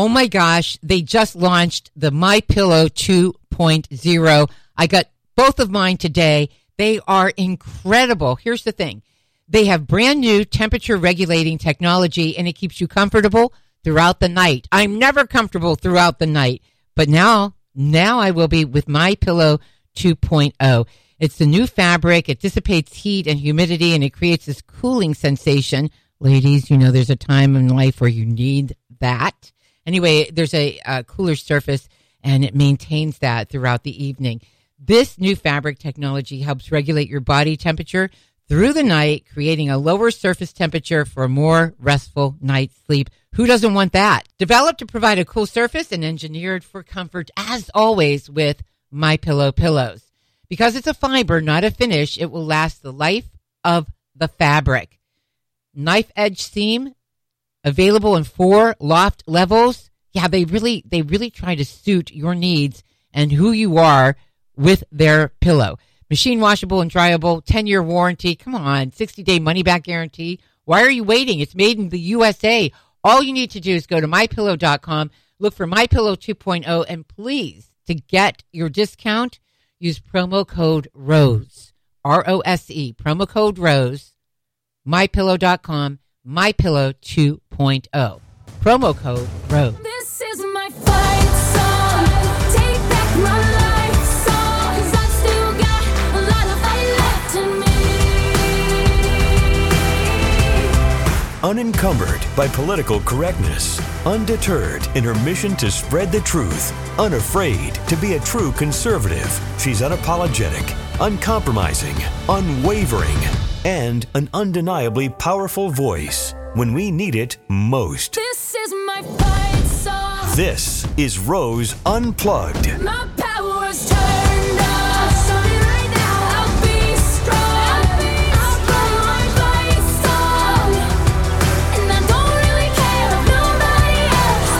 Oh my gosh, they just launched the My Pillow 2.0. I got both of mine today. They are incredible. Here's the thing. They have brand new temperature regulating technology and it keeps you comfortable throughout the night. I'm never comfortable throughout the night, but now, now I will be with My Pillow 2.0. It's the new fabric. It dissipates heat and humidity and it creates this cooling sensation. Ladies, you know, there's a time in life where you need that. Anyway, there's a, a cooler surface and it maintains that throughout the evening. This new fabric technology helps regulate your body temperature through the night, creating a lower surface temperature for a more restful night's sleep. Who doesn't want that? Developed to provide a cool surface and engineered for comfort, as always, with My Pillow pillows. Because it's a fiber, not a finish, it will last the life of the fabric. Knife edge seam, available in four loft levels. Yeah, they really, they really try to suit your needs and who you are with their pillow. Machine washable and dryable, 10 year warranty. Come on, 60 day money back guarantee. Why are you waiting? It's made in the USA. All you need to do is go to mypillow.com, look for mypillow 2.0, and please, to get your discount, use promo code ROSE, R O S E, promo code ROSE, mypillow.com, mypillow 2.0. Promo code ROSE. This is my fight song. Take back my life song. 'Cause I've still got a lot of fight left in me. Unencumbered by political correctness, undeterred in her mission to spread the truth, unafraid to be a true conservative, she's unapologetic, uncompromising, unwavering, and an undeniably powerful voice when we need it most. This is my fight song. This is Rose Unplugged. My power's turned on. Starting right now. I'll be strong. I'll play my fight song. And I don't really care if nobody else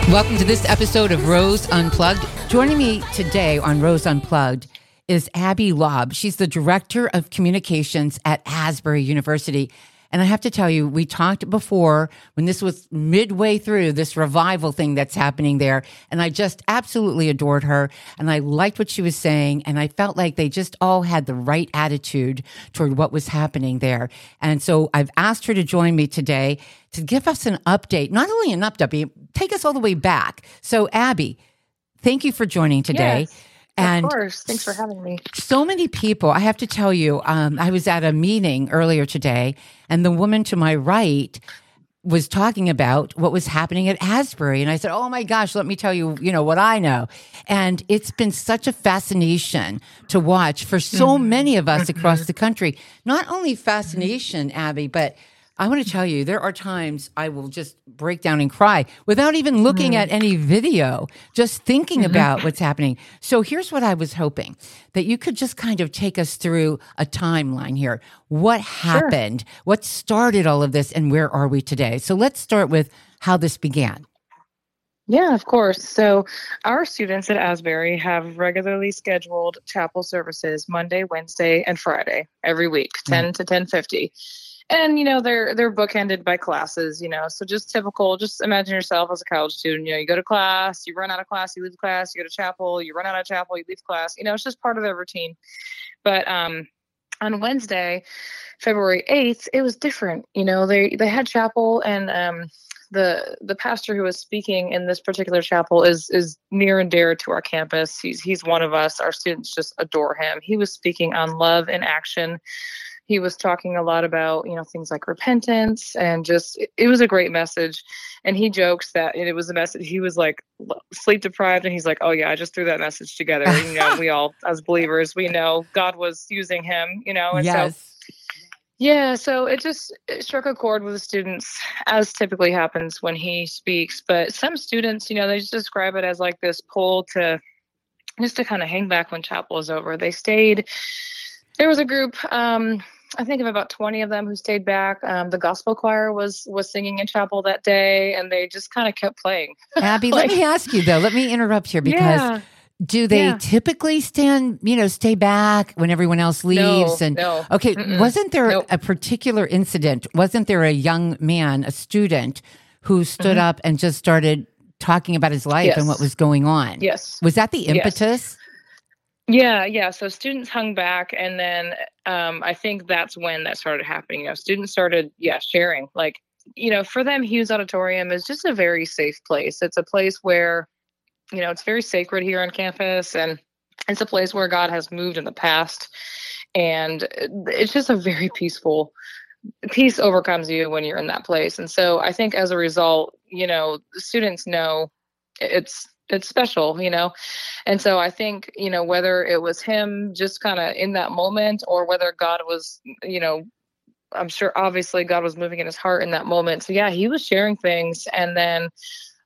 believes. Welcome to this episode of Rose Unplugged. Joining me today on Rose Unplugged is Abby Laub. She's the Director of Communications at Asbury University. And I have to tell you, we talked before when this was midway through this revival thing that's happening there. And I just absolutely adored her. And I liked what she was saying. And I felt like they just all had the right attitude toward what was happening there. And so I've asked her to join me today to give us an update, not only an update, take us all the way back. So, Abby, thank you for joining today. Yes, and of course. Thanks for having me. so many people, I have to tell you, um, I was at a meeting earlier today, and the woman to my right was talking about what was happening at Asbury. And I said, Oh my gosh, let me tell you, you know, what I know. And it's been such a fascination to watch for so many of us across the country. Not only fascination, Abby, but I want to tell you, there are times I will just break down and cry without even looking hmm. at any video, just thinking mm-hmm. about what's happening. So here's what I was hoping that you could just kind of take us through a timeline here. What happened? What started all of this? And where are we today? So let's start with how this began. Yeah, of course. So, our students at Asbury have regularly scheduled chapel services Monday, Wednesday, and Friday every week, 10 to 10:50. And you know, they're they're bookended by classes, you know. So just typical, just imagine yourself as a college student, you know, you go to class, you run out of class, you leave class, you go to chapel, you run out of chapel, you leave class. You know, it's just part of their routine. But um on Wednesday, February 8th, it was different. You know, they they had chapel and um the the pastor who was speaking in this particular chapel is is near and dear to our campus. He's he's one of us. Our students just adore him. He was speaking on love in action. He was talking a lot about you know things like repentance and just it, it was a great message. And he jokes that it was a message. He was like sleep deprived, and he's like, "Oh yeah, I just threw that message together." you know, we all as believers, we know God was using him. You know, and so yeah, so it just it struck a chord with the students, as typically happens when he speaks. But some students, you know, they just describe it as like this pull to just to kind of hang back when chapel is over. They stayed. There was a group, um, I think of about twenty of them who stayed back. Um, the gospel choir was was singing in chapel that day, and they just kind of kept playing. Abby, Like- let me ask you though, let me interrupt here because yeah, do they Yeah. typically stand, you know, stay back when everyone else leaves? no, and no. okay, Mm-mm. wasn't there Nope. a particular incident? Wasn't there a young man, a student, who stood up and just started talking about his life and Mm-hmm. What was going on. Yes. Was that the Yes. Yeah, yeah. So students hung back, and then um, I think that's when that started happening. You know, students started, yeah, sharing. Like, you know, for them, Hughes Auditorium is just a very safe place. It's a place where, you know, it's very sacred here on campus, and it's a place where God has moved in the past, and it's just a very peaceful. Peace overcomes you when you're in that place, and so I think as a result, you know, students know it's it's special, you know. And so I think, you know, whether it was him just kind of in that moment or whether God was, you know, I'm sure obviously God was moving in his heart in that moment. So yeah, he was sharing things and then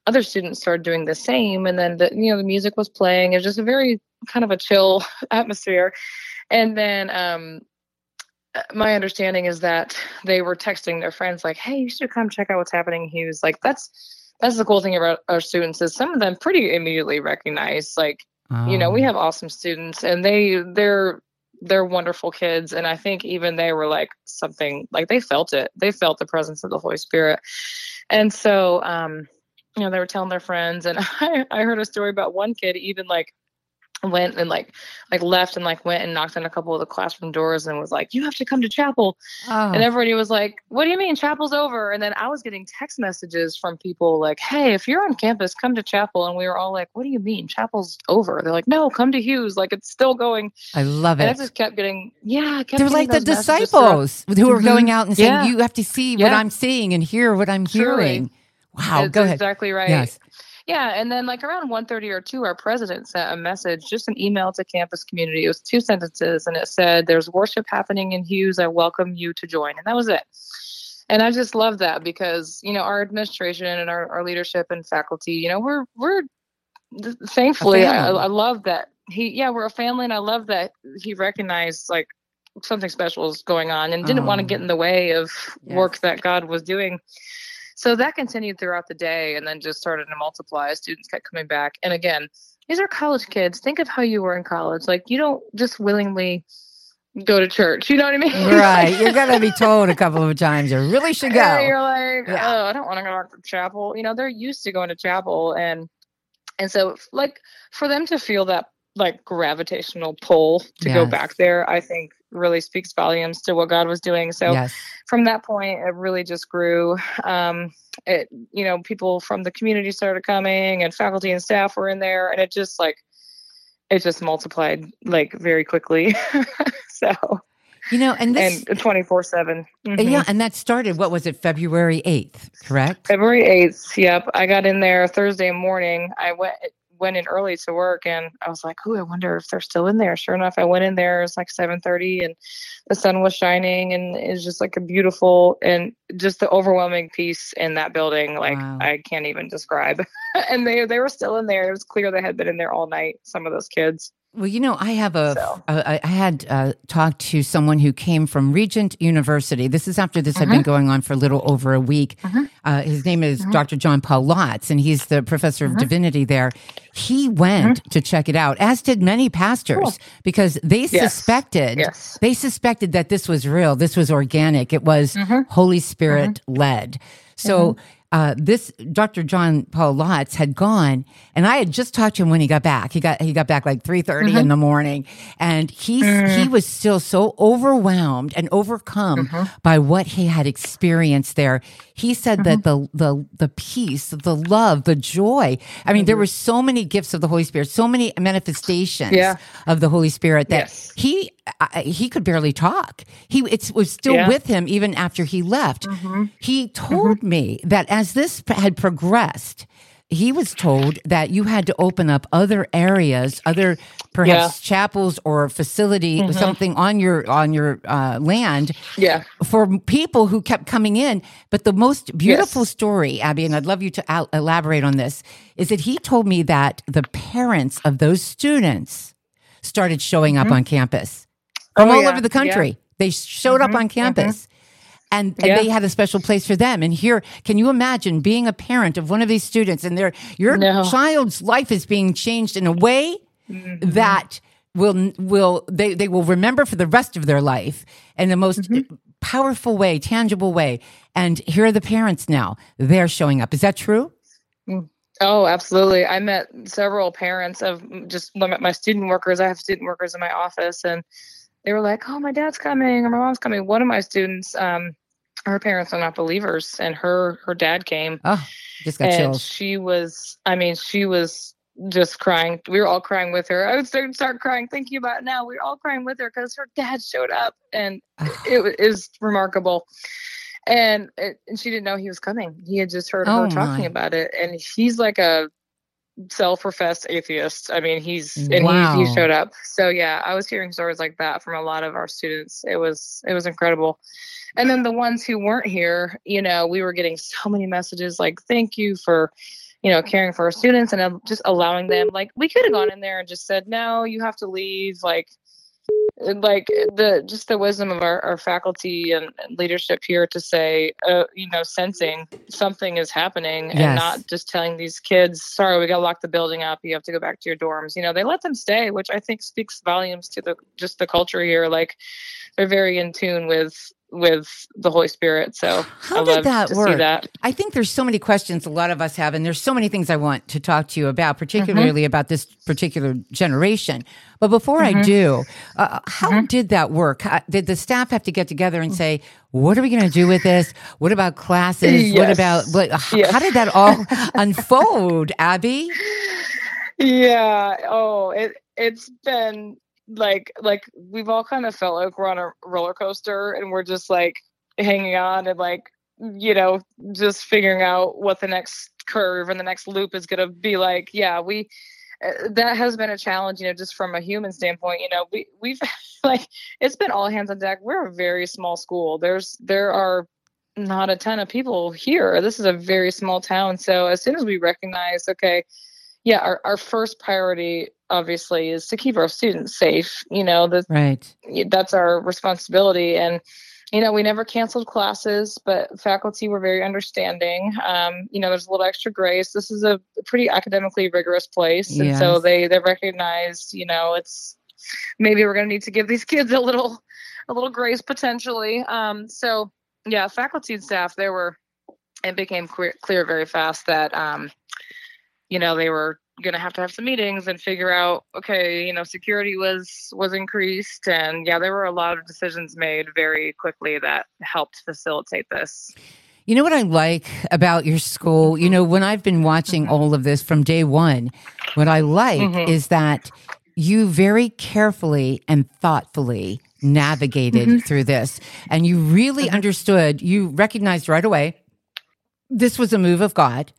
other students started doing the same and then the you know the music was playing. It was just a very kind of a chill atmosphere. And then um my understanding is that they were texting their friends like, "Hey, you should come check out what's happening." He was like, "That's that's the cool thing about our students is some of them pretty immediately recognize like you know we Oh. have awesome students and they they're they're wonderful kids. And i think even they were like something like they felt it. They felt the presence of the holy spirit. And so um you know they were telling their friends and i i heard a story about one kid even like went and like like left and like went and knocked on a couple of the classroom doors and was like you have to come to chapel Oh. and everybody was like, What do you mean chapel's over? And then I was getting text messages from people like, Hey, if you're on campus, come to chapel. And we were all like, What do you mean? Chapel's over. They're like, No, come to Hughes. Like it's still going. I love And I just kept getting, yeah, kept They're like the those messages throughout- disciples who are Mhm. going out and saying, Yeah. "You have to see what I'm seeing and hear what I'm Truly. hearing." Wow, That's go ahead. exactly right. Yes. Yeah, and then like around 1:30 or 2 our president sent a message, just an email to campus community. It was two sentences and it said there's worship happening in Hughes. I welcome you to join. And that was it. And I just love that because, you know, our administration and our, our leadership and faculty, you know, we're we're thankfully I. I love that he yeah, we're a family and I love that he recognized like something special is going on and didn't want to get um, in the way of Yes. work that God was doing. So that continued throughout the day and then just started to multiply. Students kept coming back. And again, these are college kids. Think of how you were in college. Like you don't just willingly go to church. You know what I mean? Right. You're going to be told a couple of times you really should go. Yeah, you're like, Yeah. oh, I don't want to go back to chapel. You know, they're used to going to chapel, and and so like for them to feel that like gravitational pull to go back there, I think really speaks volumes to what God was doing. So yes. from that point, it really just grew. Um, it you know people from the community started coming, and faculty and staff were in there, and it just like it just multiplied like very quickly. so You know, and this and twenty four seven. Mm-hmm. yeah, and that started what was it February 8th, correct? February eighth. Yep, I got in there Thursday morning. I went went in early to work, and I was like, "Ooh, I wonder if they're still in there." Sure enough, I went in there. It was like seven thirty, and the sun was shining, and it was just like a beautiful and just the overwhelming peace in that building. Like Wow. I can't even describe. and they they were still in there. It was clear they had been in there all night. Some of those kids. Well, you know, I have a. So. I I had uh, talked to someone who came from Regent University. This is after this had Mm-hmm. been going on for a little over a week. Uh, his name is Mm-hmm. Dr. John Paul Lotz, and he's the professor of divinity there. He went Mm-hmm. to check it out, as did many pastors, because they Yes. suspected Yes. they suspected that this was real, this was organic, it was Mm-hmm. Holy Spirit led. So. Uh, this Dr. John Paul Lotz had gone, and I had just talked to him when he got back. He got he got back like three Mm-hmm. in the morning, and he he was still so overwhelmed and overcome Mm-hmm. by what he had experienced there. He said that the the the peace, the love, the joy. I mean, there were so many gifts of the Holy Spirit, so many manifestations Mm-hmm. Yeah. of the Holy Spirit that Yes. he I, he could barely talk. He it was still Yeah. with him even after he left. Mm-hmm. He told me that as this had progressed, he was told that you had to open up other areas, other perhaps Yeah. Mm-hmm. chapels or facility, something on your on your uh, land Yeah. for people who kept coming in. But the most beautiful Yes. story, Abby, and I'd love you to out- elaborate on this, is that he told me that the parents of those students started showing up on campus from Mm-hmm. Oh, all yeah. over the country. They showed up on campus. And, and Yeah. they had a special place for them. And here, can you imagine being a parent of one of these students and their your No. child's life is being changed in a way Mm-hmm. that will will they they will remember for the rest of their life. in the most Mm-hmm. powerful way, tangible way. And here are the parents now. They're showing up. Is that true? Oh, absolutely. I met several parents of just my student workers. I have student workers in my office, and they were like, "Oh, my dad's coming, or my mom's coming." One of my students, um, her parents are not believers, and her her dad came, Oh, just got and chills. she was. I mean, she was just crying. We were all crying with her. I would start, start crying thinking about it now. We were all crying with her because her dad showed up, and it, was remarkable. And, it, and she didn't know he was coming. He had just heard Oh, her talking my. about it, and he's like a self-professed atheist. I mean, he's and Wow. he, he showed up. So yeah, I was hearing stories like that from a lot of our students. It was it was incredible. And then the ones who weren't here, you know, we were getting so many messages like, "Thank you for." You know, caring for our students and um, just allowing them. Like, we could have gone in there and just said, "No, you have to leave." Like, like the just the wisdom of our, our faculty and, and leadership here to say uh, you know sensing something is happening and not just telling these kids sorry we gotta lock the building up. You have to go back to your dorms. You know they let them stay which i think speaks volumes to the just the culture here. Like they're very in tune with with the holy spirit so How I did that work? that I think there's so many questions a lot of us have, and there's so many things I want to talk to you about, Mm-hmm. particularly about this particular generation. But before Mm-hmm. I do, uh, how did that work? How- Did the staff have to get together and say, "What are we going to do with this? What about classes? What about what, h- Yes. how did that all unfold, Abby?" yeah oh it it's been like like we've all kind of felt like we're on a roller coaster and we're just like hanging on and like you know just figuring out what the next curve and the next loop is going to be like. Yeah we uh, that has been a challenge you know just from a human standpoint you know we we've like it's been all hands on deck. We're a very small school. There's there are not a ton of people here. This is a very small town. So as soon as we recognize okay yeah our, our first priority obviously is to keep our students safe you know the, Right. that's our responsibility. And you know we never canceled classes but faculty were very understanding. Um, you know there's a little extra grace. This is a pretty academically rigorous place and so they they recognized you know it's maybe we're going to need to give these kids a little a little grace potentially. Um, so yeah faculty and staff there were it became clear, clear very fast that um, you know they were going to have to have some meetings and figure out okay you know security was was increased and yeah there were a lot of decisions made very quickly that helped facilitate this You know what I like about your school? You know, when I've been watching Mm-hmm. all of this from day one, what I like Mhm. is that you very carefully and thoughtfully navigated Mm-hmm. through this. And you really understood, you recognized right away this was a move of God.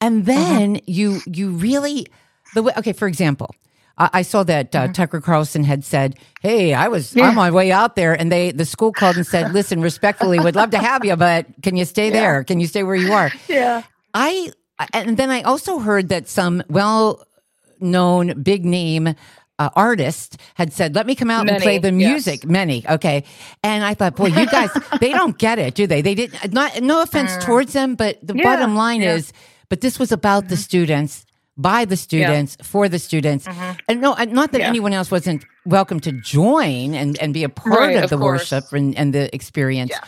And Mm-hmm. then you you really the way okay, for example, I, I saw that uh, Tucker Carlson had said, "Hey, I was on my way out there, and they the school called and said, listen, respectfully, would love to have you, but can you stay there? Can you stay where you are?" yeah I and then I also heard that some well known big name uh, artist had said, "Let me come out and play the yes. music." Many, okay. And I thought, boy, you guys, they don't get it, do they? They did not. Not No offense towards them, but the Yeah, bottom line yeah. is, but this was about the students. By the students, for the students, and no, uh, not that Yeah. anyone else wasn't welcome to join and, and be a part Right, of of the course. worship and, and the experience. Yeah.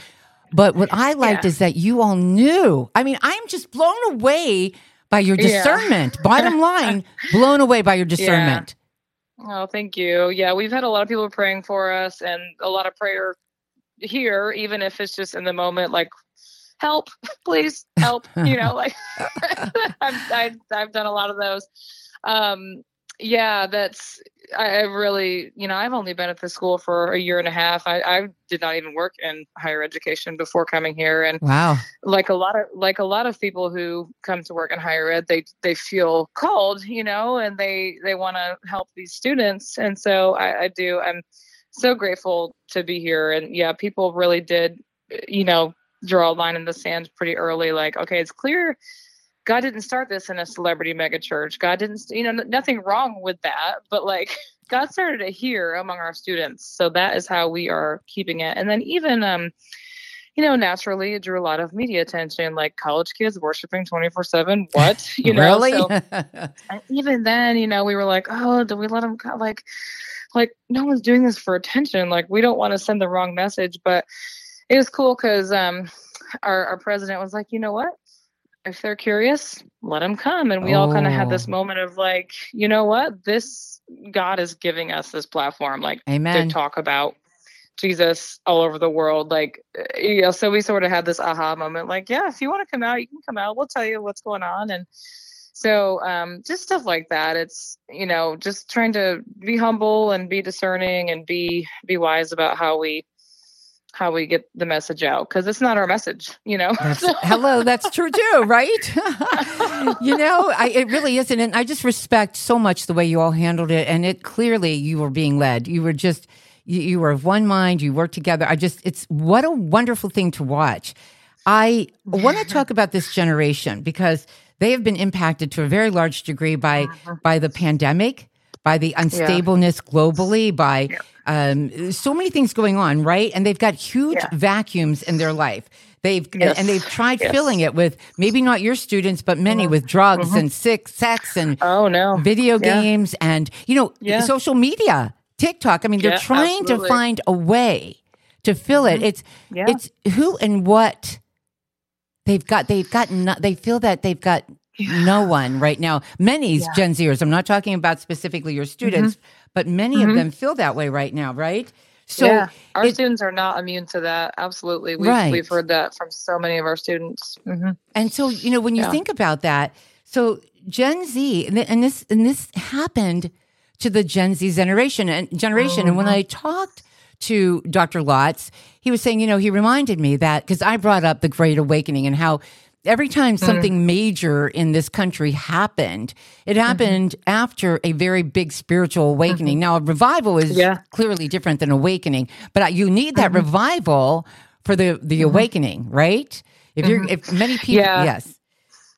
But what I liked Yeah. is that you all knew. I mean, I'm just blown away by your Yeah. discernment. Bottom line, blown away by your discernment. Oh, thank you. Yeah, we've had a lot of people praying for us and a lot of prayer here, even if it's just in the moment, like, help, please help. You know, like I've, I've, I've done a lot of those. Um, yeah, that's, I, I really, you know, I've only been at the school for a year and a half. I, I did not even work in higher education before coming here. And Wow. like a lot of like a lot of people who come to work in higher ed they they feel called you know and they they want to help these students and so I, I do i'm so grateful to be here and yeah people really did you know draw a line in the sand pretty early like okay it's clear god didn't start this in a celebrity mega church god didn't you know n- nothing wrong with that but like god started it here among our students so that is how we are keeping it and then even um you know, naturally it drew a lot of media attention, like college kids worshiping 24 7. What? You know, really? so- and even then, you know, we were like, oh, do we let them go? Like, like no one's doing this for attention. Like, we don't want to send the wrong message. But it was cool because um, our our president was like, you know what? If they're curious, let them come. And we all kind of had this Oh. moment of like, you know what? This God is giving us this platform, like Amen. to talk about Jesus all over the world. Like, uh, you know, so we sort of had this aha moment, like, yeah, if you want to come out, you can come out. We'll tell you what's going on. And so um, just stuff like that. It's, you know, just trying to be humble and be discerning and be be wise about how we how we get the message out because it's not our message, you know. That's, hello, that's true too, right? you know, I, it really isn't. And I just respect so much the way you all handled it. And it clearly you were being led. You were just, you, you were of one mind. You worked together. I just, it's what a wonderful thing to watch. I want to talk about this generation because they have been impacted to a very large degree by uh-huh. by the pandemic, by the unstableness globally, by um, so many things going on, right? And they've got huge Yeah. vacuums in their life. They've Yes. and they've tried Yes. filling it with maybe not your students, but many mm-hmm. with drugs mm-hmm. and sick sex and oh no. video Yeah. games and you know Yeah. social media, TikTok. I mean, they're Yeah, trying to find a way to fill it. Mm-hmm. It's Yeah. it's who and what they've got. They've got. No, they feel that they've got no one right now. Many Gen Zers. I'm not talking about specifically your students, but many of them feel that way right now. Right. So Mm-hmm. yeah, our it- students are not immune to that. Absolutely, we've Right. we've heard that from so many of our students. hmm And so, you know, when you Yeah. think about that, so Gen Z, and, this and this happened to the Gen Z generation and generation. And Mm-hmm. when I talked to Dr. Lotz, he was saying, you know, he reminded me that because I brought up the Great Awakening and how every time Mm. something major in this country happened, it Mm-hmm. happened after a very big spiritual awakening. Now, a revival is Yeah. clearly different than awakening, but you need that Mm-hmm. revival for the the awakening, right? If you're if many people, Mm-hmm. Yeah. yes.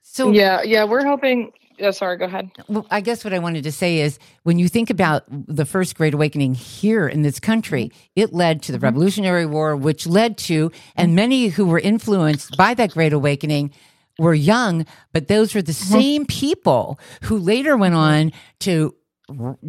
So Yeah, yeah, we're hoping. Yeah, sorry, go ahead. well, I guess what I wanted to say is when you think about the first Great Awakening here in this country, it led to the mm-hmm. Revolutionary War, which led to, and many who were influenced by that Great Awakening were young, but those were the mm-hmm. same people who later went on to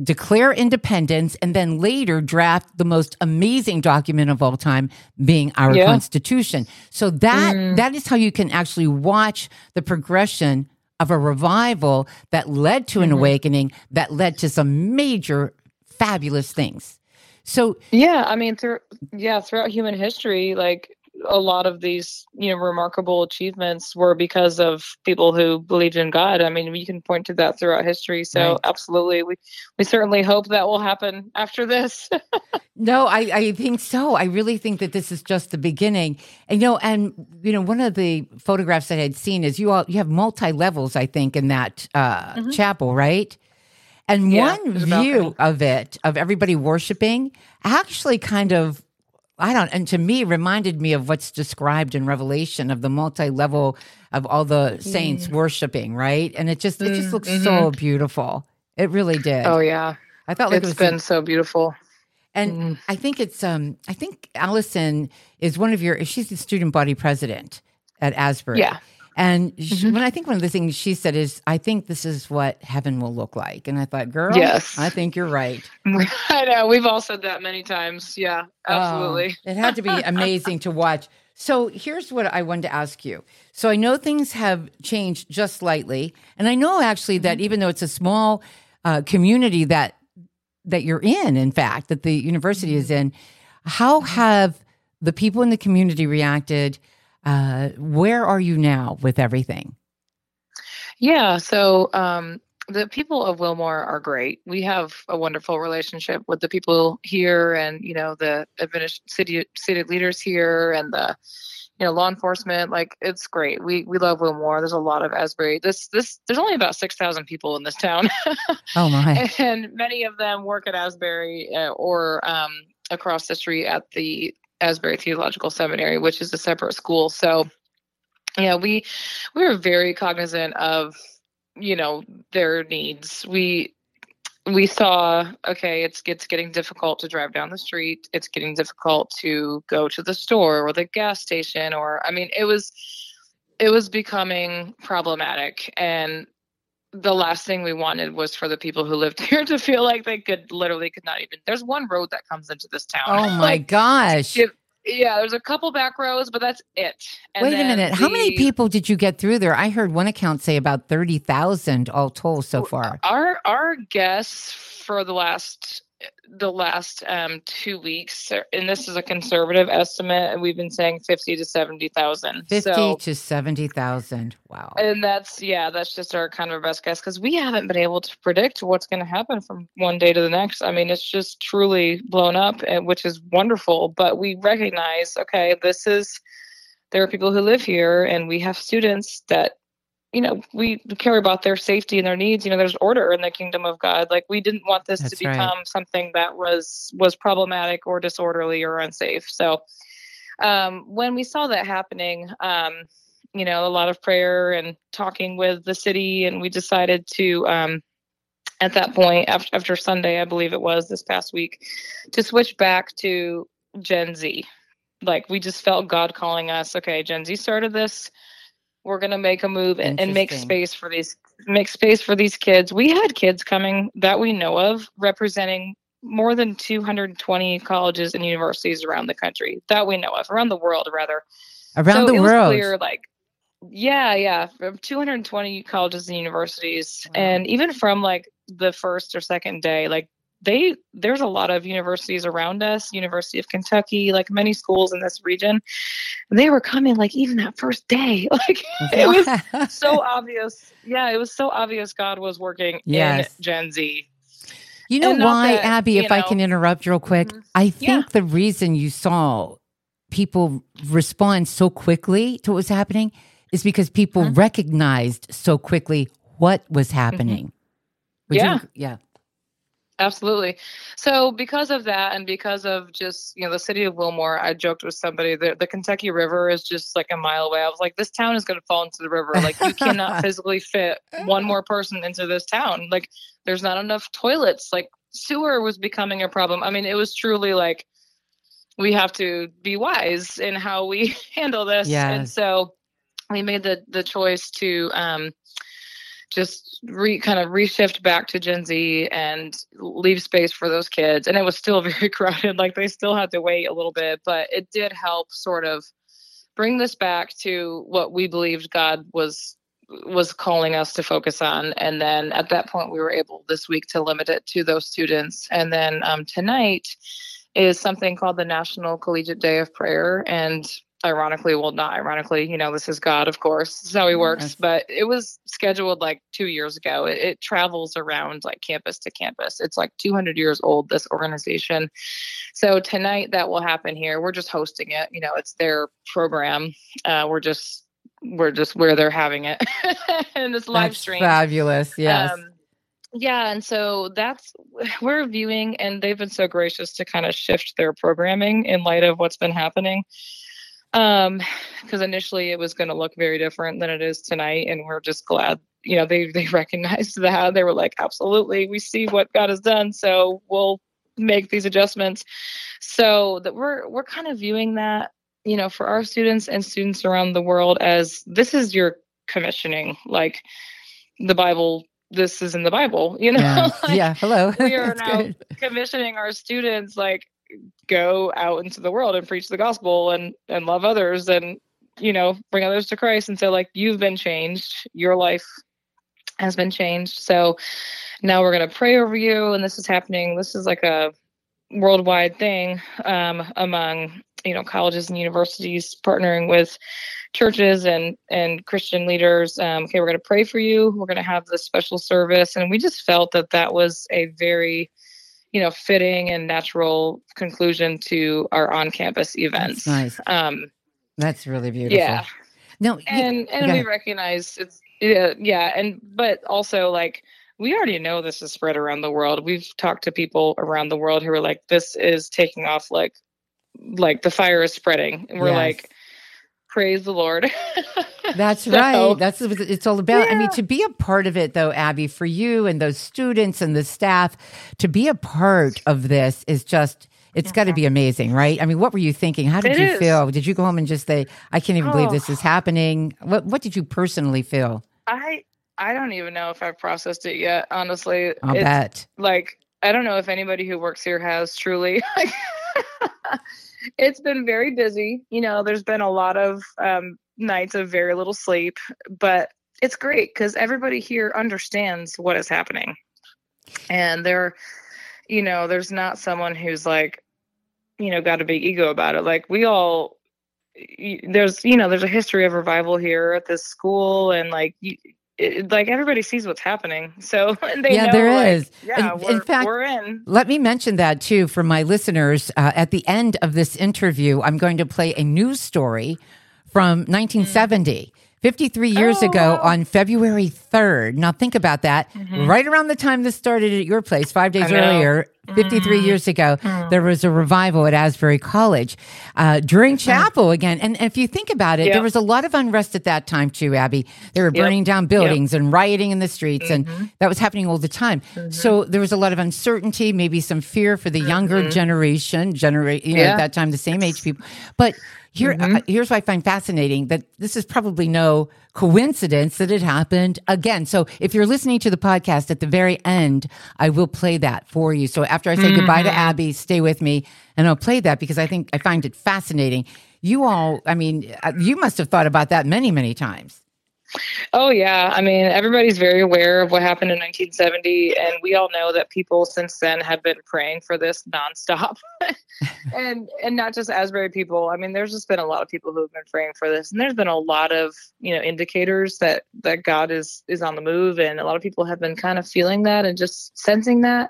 declare independence and then later draft the most amazing document of all time being our Yeah. constitution so that mm. that is how you can actually watch the progression of a revival that led to an mm-hmm. awakening that led to some major fabulous things. So Yeah, I mean, through yeah, throughout human history, like a lot of these, you know, remarkable achievements were because of people who believed in God. I mean, you can point to that throughout history. So Right. absolutely, we we certainly hope that will happen after this. No, I, I think so. I really think that this is just the beginning. And you know, and you know, one of the photographs that I had seen is you all you have multi levels, I think, in that uh, chapel, right? And Mm-hmm. Yeah, one view of it, of everybody worshiping, actually kind of I don't and to me reminded me of what's described in Revelation of the multi level of all the saints Mm. worshiping, right? And it just it just looks so beautiful. It really did. oh yeah, I felt like it's it was been so beautiful. and Mm. I think it's um I think Allison is one of your she's the student body president at Asbury. Yeah. Mm-hmm. And when I think one of the things she said is, I think this is what heaven will look like. And I thought, girl, Yes. I think you're right. I know we've all said that many times. Yeah, absolutely. Oh, it had to be amazing to watch. So here's what I wanted to ask you. So I know things have changed just slightly, and I know actually that Mm-hmm. even though it's a small uh, community that that you're in, in fact, that the university is in, how Mm-hmm. have the people in the community reacted? Uh, where are you now with everything? Yeah, so um, the people of Wilmore are great. We have a wonderful relationship with the people here, and you know the administ- city city leaders here, and the you know law enforcement. Like it's great. We we love Wilmore. There's a lot of Asbury. This this there's only about six thousand people in this town, Oh my! and many of them work at Asbury uh, or um, across the street at the Asbury Theological Seminary, which is a separate school. So yeah, we we were very cognizant of you know their needs. We we saw okay, it's it's getting difficult to drive down the street. It's getting difficult to go to the store or the gas station or I mean it was it was becoming problematic and the last thing we wanted was for the people who lived here to feel like they could literally could not even there's one road that comes into this town Oh my Like, gosh! if yeah, there's a couple back rows, but that's it. And Wait a minute. How many people did you get through there? I heard one account say about 30,000 all told so far. Our our guess for the last the last um, two weeks, and this is a conservative estimate, and we've been saying fifty to seventy thousand. 50 So, to 70,000. Wow. and that's yeah, that's just our kind of best guess because we haven't been able to predict what's going to happen from one day to the next. I mean, it's just truly blown up, and which is wonderful. But we recognize, okay, this is there are people who live here, and we have students that you know we care about their safety and their needs. You know, there's order in the kingdom of God. Like we didn't want this That's to right. become something that was was problematic or disorderly or unsafe. So um, when we saw that happening, um, you know, a lot of prayer and talking with the city, and we decided to, um, at that point, after, after Sunday, I believe it was this past week, to switch back to Gen Z. Like we just felt God calling us. Okay, Gen Z started this. We're gonna make a move and, and make space for these make space for these kids. We had kids coming that we know of representing more than 220 colleges and universities around the country that we know of, around the world rather. Around so the world. clear, like, yeah, yeah, from 220 colleges and universities, Wow. and even from like the first or second day, like they there's a lot of universities around us, University of Kentucky, like many schools in this region. They were coming like even that first day, like it was so obvious. Yeah, it was so obvious God was working Yes. in Gen Z. You know And why, that, Abby, if I can interrupt real quick? Mhm. I think Yeah. the reason you saw people respond so quickly to what was happening is because people Mhm. recognized so quickly what was happening. Would you- Yeah. Absolutely. So because of that and because of just, you know, the city of Wilmore, I joked with somebody that the Kentucky River is just like a mile away. I was like, this town is going to fall into the river. Like you cannot physically fit one more person into this town. Like there's not enough toilets. Like sewer was becoming a problem. I mean, it was truly like we have to be wise in how we handle this. And so we made the the choice to um just re kind of reshift back to Gen Z and leave space for those kids. And it was still very crowded. Like they still had to wait a little bit, but it did help sort of bring this back to what we believed God was was calling us to focus on. And then at that point, we were able this week to limit it to those students. And then um, tonight is something called the National Collegiate Day of Prayer. And ironically, well, not ironically, you know, this is God, of course. This is how he works. Yes. But it was scheduled like two years ago. It, it travels around like campus to campus. It's like 200 years old, this organization. So tonight that will happen here. We're just hosting it. You know, it's their program. Uh, we're just we're just where they're having it, and it's live That's stream. Fabulous. Yes. Um, yeah, and so that's we're viewing, and they've been so gracious to kind of shift their programming in light of what's been happening. Um, because initially it was going to look very different than it is tonight, and we're just glad. You know, they they recognized that they were like, absolutely, we see what God has done, so we'll make these adjustments. So that we're we're kind of viewing that, you know, for our students and students around the world as this is your commissioning, like the Bible. This is in the Bible, you know. yeah. Like, yeah. Hello. we are That's now good. commissioning our students like go out into the world and preach the gospel and and love others and you know bring others to christ. And so like you've been changed. Your life has been changed. So now we're going to pray over you. And this is happening this is like a worldwide thing um, among you know colleges and universities partnering with churches and and christian leaders. Um, okay we're going to pray for you. We're going to have this special service. And we just felt that that was a very you know fitting and natural conclusion to our on-campus events That's nice. um That's really beautiful. yeah No, you- and and we ahead. recognize it's yeah yeah and but also like we already know this is spread around the world we've talked to people around the world who are like this is taking off like like the fire is spreading and we're Yes. like praise the lord That's So- right. That's what it's all about. I mean, to be a part of it, though, Abby, for you and those students and the staff, to be a part of this is just. It's got to be amazing, right? I mean, what were you thinking? How did It you is. feel? Did you go home and just say, "I can't even believe Oh. this is happening"? What What did you personally feel? i i don't even know if i've processed it yet honestly I'll It's- bet. like I don't know if anybody who works here has truly like it's been very busy. You know, there's been a lot of um, nights of very little sleep, but it's great because everybody here understands what is happening. And there, you know, there's not someone who's like, you know, got a big ego about it. Like we all, there's, you know, there's a history of revival here at this school, and like, you, it, like everybody sees what's happening. So Yeah, know, there like, is. Yeah, In- in fact- we're in. Let me mention that too for my listeners. Uh, at the end of this interview, I'm going to play a news story from 1970. 53 years Oh, ago wow. Mm-hmm. on February 3rd. Now think about that. Right around the time this started at your place, five days. Mm-hmm. earlier, 53 years ago, there was a revival at Asbury College uh, during chapel again. And if you think about it, Mm-hmm. Yep. there was a lot of unrest at that time too, Abby. They were Yep. burning down buildings and rioting in the streets, Mm-hmm. and that was happening all the time. So there was a lot of uncertainty, maybe some fear for the younger generation, generate you know, Mm-hmm. Yeah. Mm-hmm. at that time the same age people. But here, uh, here's what I find fascinating that this is probably no coincidence that it happened again. So if you're listening to the podcast at the very end, I will play that for you. So after I say goodbye Mm-hmm. to Abby, stay with me and I'll play that because I think I find it fascinating. You all, I mean, uh, you must have thought about that many, many times. Oh yeah, I mean everybody's very aware of what happened in 1970, and we all know that people since then have been praying for this nonstop, and and not just Asbury people. I mean, there's just been a lot of people who have been praying for this, and there's been a lot of you know indicators that that God is is on the move, and a lot of people have been kind of feeling that and just sensing that.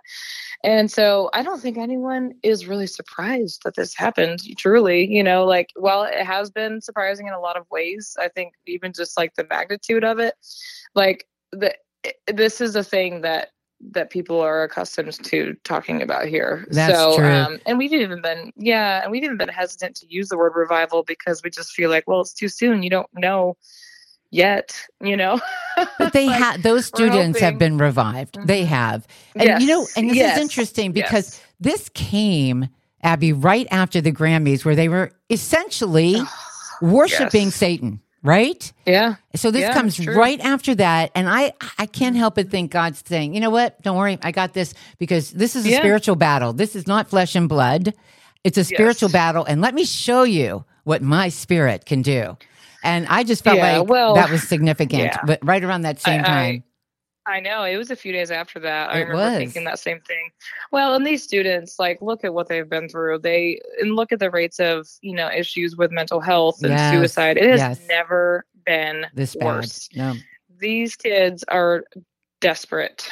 And so I don't think anyone is really surprised that this happened. Truly, you know, like while it has been surprising in a lot of ways, I think even just like the magnitude of it, like the this is a thing that that people are accustomed to talking about here. That's so, true. Um, and we've even been, yeah, and we've even been hesitant to use the word revival because we just feel like, well, it's too soon. You don't know yet, you know. But they Like, have those students have been revived. They have, and you know, and this yes, is interesting because yes. this came, Abby, right after the Grammys, where they were essentially worshiping Yes. Satan, right? Yeah. So this Yeah, comes true. right after that, and I I can't help but think God's saying, you know what? Don't worry, I got this because this is a Yeah. spiritual battle. This is not flesh and blood. It's a spiritual battle, and let me show you what my spirit can do. And I just felt Yeah, like well, that was significant, but right around that same I- time. I know it was a few days after that. I remember was. thinking that same thing. Well, and these students, like, look at what they've been through. They and look at the rates of you know issues with mental health and Yes, suicide. It has yes. never been this bad. worse. No, These kids are desperate.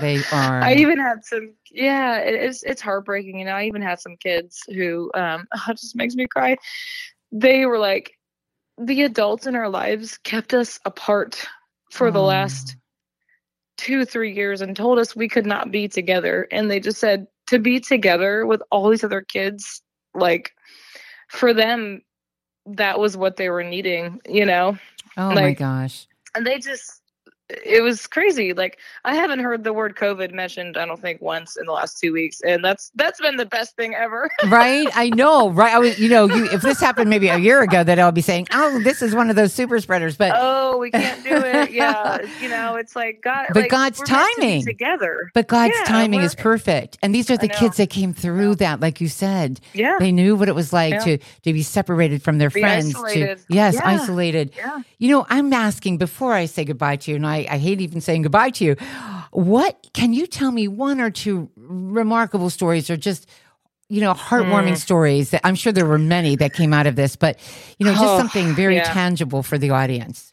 they are. I even had some. Yeah, it, it's it's heartbreaking. You know, I even had some kids who um, it just makes me cry. They were like, the adults in our lives kept us apart for the Oh. last two three years and told us we could not be together and they just said to be together with all these other kids like for them that was what they were needing you know oh my gosh. and they just it was crazy like i haven't heard the word covid mentioned i don't think once in the last two weeks and that's that's been the best thing ever right? I know, right? I was, you know, you, if this happened maybe a year ago, that I'll be saying, "Oh, this is one of those super spreaders." But oh we can't do it yeah you know it's like god But like, God's meant to be timing. together but God's Yeah, timing is perfect, and these are the kids that came through that, like you said, yeah they knew what it was like Yeah. to to be separated from their Be friends. To, yes, Yeah. isolated. yeah You know, I'm asking before I say goodbye to you, and I, I hate even saying goodbye to you. What can you tell me one or two remarkable stories or just you know heartwarming Hmm. stories that I'm sure there were many that came out of this, but you know, just Oh, something very yeah. tangible for the audience.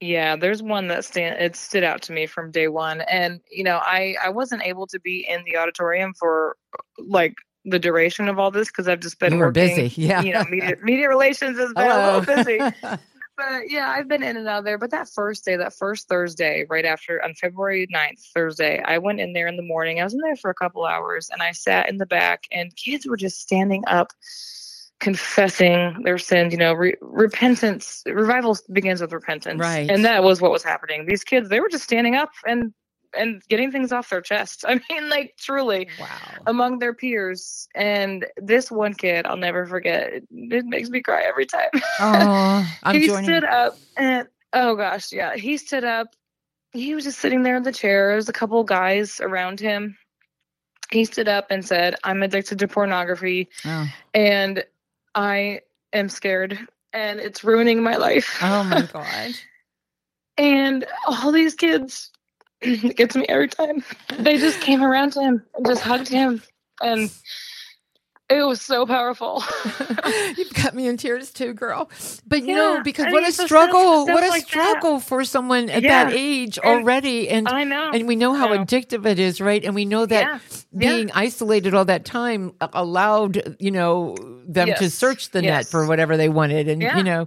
Yeah, there's one that stand it stood out to me from day one, and you know, I I wasn't able to be in the auditorium for like the duration of all this because I've just been You were working, busy, yeah. You know, media media relations has been Hello. a little busy, but yeah, I've been in and out of there. But that first day, that first Thursday, right after on February 9th, Thursday, I went in there in the morning. I was in there for a couple hours, and I sat in the back, and kids were just standing up confessing their sins you know re- repentance revival begins with repentance Right. and that was what was happening these kids they were just standing up and and getting things off their chest i mean like truly wow. among their peers and this one kid i'll never forget it, it makes me cry every time Oh, I'm he joining. stood up and oh gosh yeah he stood up he was just sitting there in the chair there was a couple guys around him he stood up and said, I'm addicted to pornography Oh, and I am scared and it's ruining my life. oh my God. and all these kids, it gets me every time. They just came around to him and just hugged him. And it was so powerful. You've got me in tears too, girl. But Yeah, no, because I what mean, a struggle! stuff what a like that. struggle for someone at Yeah. that age And- already, and I know. and we know how know. addictive it is, right? And we know that Yeah, being isolated all that time uh, allowed you know them to search the net for whatever they wanted, and you know,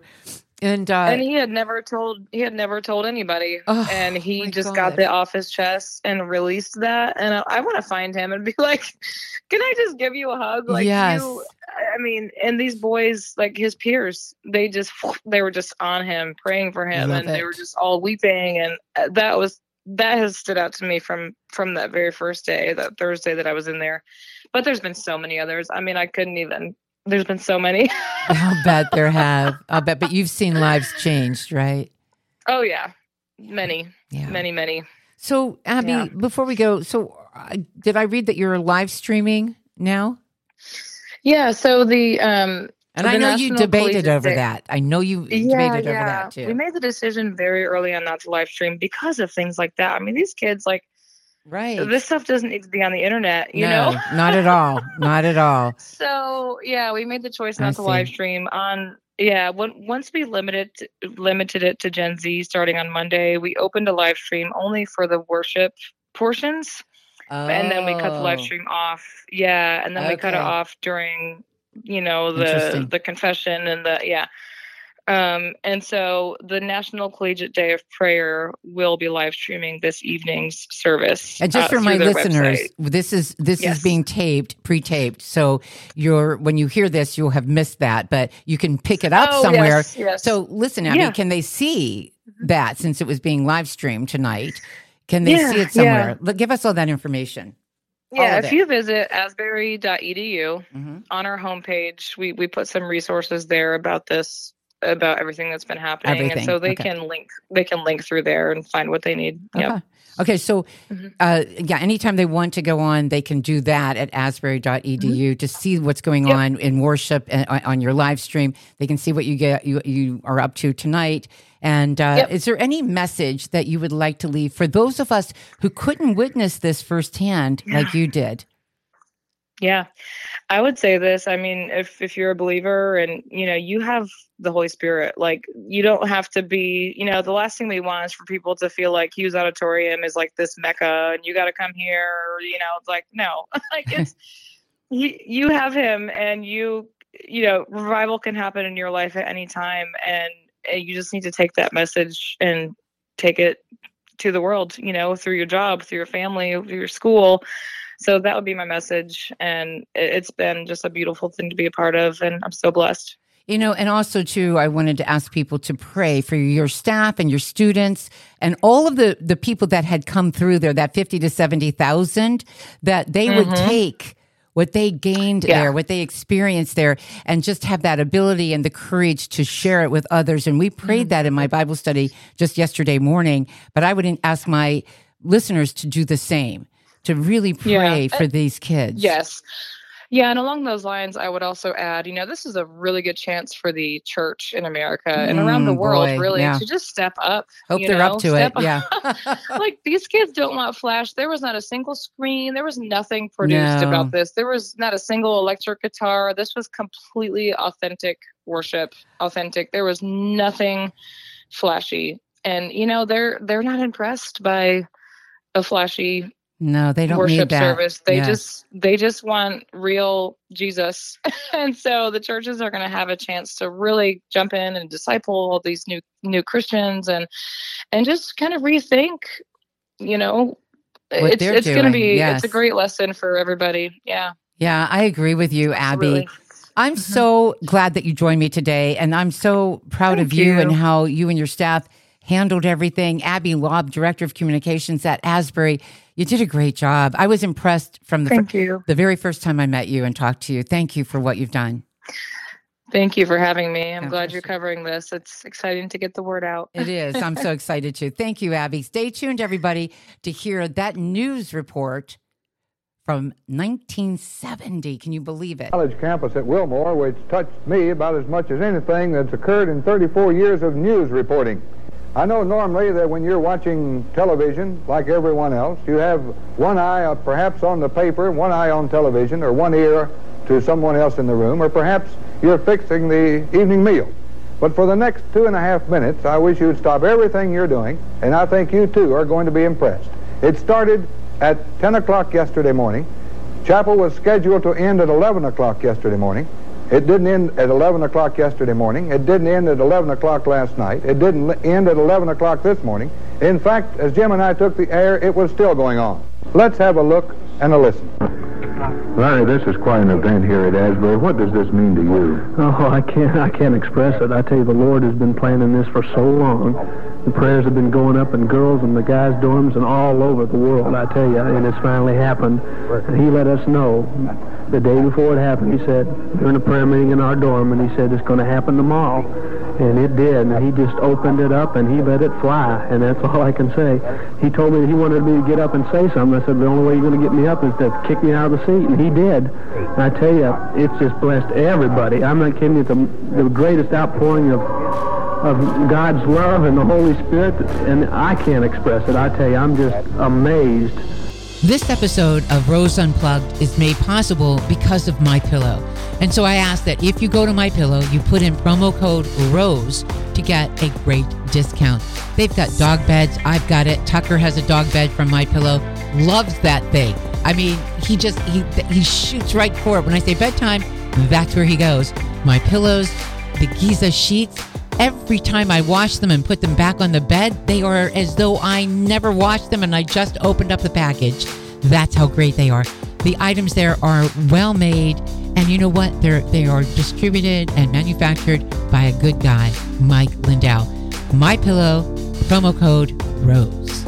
and uh, and he had never told he had never told anybody. Oh, and he just God. got that off his chest and released that. And i, I want to find him and be like can i just give you a hug? Like Yes. you i mean and these boys like his peers they just they were just on him praying for him Love and they were just all weeping. And uh, that was that has stood out to me from from that very first day that thursday that i was in there. But there's been so many others. I mean i couldn't even there's been so many I'll bet there have. I'll bet, but you've seen lives changed, right? oh yeah many Yeah. many many So, Abby, Yeah. before we go, so uh, did I read that you're live streaming now? Yeah, so the um And I know you debated over Day- that. I know you debated over that too. We made the decision very early on not to live stream because of things like that. I mean, these kids like right. this stuff doesn't need to be on the internet, you no, know. not at all. Not at all. So yeah, we made the choice I not to live stream on. Yeah, when, once we limited limited it to Gen Z starting on Monday, we opened a live stream only for the worship portions, and then we cut the live Oh. stream off. Yeah, and then we cut it off during you know the the confession and the yeah um and so the national collegiate day of prayer will be live streaming this evening's service And just uh, for my listeners, website. this is this is being taped, pre-taped. So you're when you hear this, you'll have missed that, but you can pick it up Oh, somewhere. yes, yes. So listen, Abby, Yeah. can they see that since it was being live streamed tonight? Can they Yeah, see it somewhere? Look, Give us all that information. yeah if you visit asbury.edu hmm on our homepage we we put some resources there about this about everything that's been happening Everything, and so they okay. can link they can link through there and find what they need Okay. Yep. Okay. So, Mhm. uh, yeah, anytime they want to go on, they can do that at asbury.edu to see what's going Yep. on in worship and, on- on your live stream. They can see what you get, you, you are up to tonight. And uh, Yep. is there any message that you would like to leave for those of us who couldn't witness this firsthand like you did? Yeah. I would say this. I mean, if if you're a believer and you know, you have the Holy Spirit, like you don't have to be, you know, the last thing we want is for people to feel like Hughes Auditorium is like this mecca and you got to come here, or, you know, it's like no. like it's you, you have him and you you know, revival can happen in your life at any time and, and you just need to take that message and take it to the world, you know, through your job, through your family, through your school. So that would be my message. And it- it's been just a beautiful thing to be a part of. And I'm so blessed. You know, and also too, I wanted to ask people to pray for your staff and your students and all of the the people that had come through there, that fifty to seventy thousand, that they would mm-hmm. take what they gained Yeah. there, what they experienced there, and just have that ability and the courage to share it with others. And we prayed that in my mm-hmm. Bible study just yesterday morning. But I wouldn't ask my listeners to do the same, to really pray Yeah. for these kids. Yes. Yeah, and along those lines, I would also add, you know, this is a really good chance for the church in America and around the Mm, world, boy, really, yeah. to just step up. Hope they're know, up to it. up. Yeah. like these kids don't want flash. There was not a single screen. There was nothing produced No. about this. There was not a single electric guitar. This was completely authentic worship. Authentic. There was nothing flashy. And you know, they're they're not impressed by a flashy No, they don't need worship that. service. They Yes. just they just want real Jesus. and so the churches are going to have a chance to really jump in and disciple all these new new Christians and and just kind of rethink, you know, What it's it's going to be yes. it's a great lesson for everybody. Yeah. Yeah, I agree with you, Abby. Absolutely. I'm mm-hmm. so glad that you joined me today, and I'm so proud of you, you. and how you and your staff handled everything. Abby Laub, Director of Communications at Asbury, you did a great job. I was impressed from the fir- Thank you. the very first time I met you and talked to you. Thank you for what you've done. Thank you for having me. I'm Yeah, glad you're covering this. It's exciting to get the word out. It is. I'm so excited too. Thank you, Abby. Stay tuned, everybody, to hear that news report from 1970. Can you believe it? college campus at Wilmore, which touched me about as much as anything that's occurred in 34 years of news reporting. I know normally that when you're watching television, like everyone else, you have one eye perhaps on the paper, one eye on television, or one ear to someone else in the room, or perhaps you're fixing the evening meal. But for the next two and a half minutes, I wish you'd stop everything you're doing, and I think you too are going to be impressed. It started at 10 o'clock yesterday morning. Chapel was scheduled to end at 11 o'clock yesterday morning. It didn't end at 11 o'clock yesterday morning. It didn't end at 11 o'clock last night. It didn't end at 11 o'clock this morning. In fact, as Jim and I took the air, it was still going on. Let's have a look and a listen. Larry, this is quite an event here at Asbury. What does this mean to you? Oh, I can't, I can't express it. I tell you, the Lord has been planning this for so long. The prayers have been going up in girls and the guys' dorms and all over the world, I tell you, and it's finally happened. And he let us know the day before it happened. He said, during a prayer meeting in our dorm, and he said, it's going to happen tomorrow. And it did, and he just opened it up and he let it fly, and that's all I can say. He told me he wanted me to get up and say something. I said, the only way you're going to get me up is to kick me out of the seat, and he did. And I tell you, it's just blessed everybody. I'm not kidding you, the, the greatest outpouring of of God's love and the Holy Spirit, and I can't express it. I tell you, I'm just amazed. This episode of Rose Unplugged is made possible because of My Pillow. And so I ask that if you go to My Pillow, you put in promo code ROSE to get a great discount. They've got dog beds. I've got it. Tucker has a dog bed from My Pillow. Loves that thing. I mean, he just he he shoots right for it. When I say bedtime, that's where he goes. My pillows, the Giza sheets, Every time I wash them and put them back on the bed, they are as though I never washed them and I just opened up the package. That's how great they are. The items there are well made, and you know what? They're they are distributed and manufactured by a good guy, Mike Lindell. My pillow, promo code ROSE.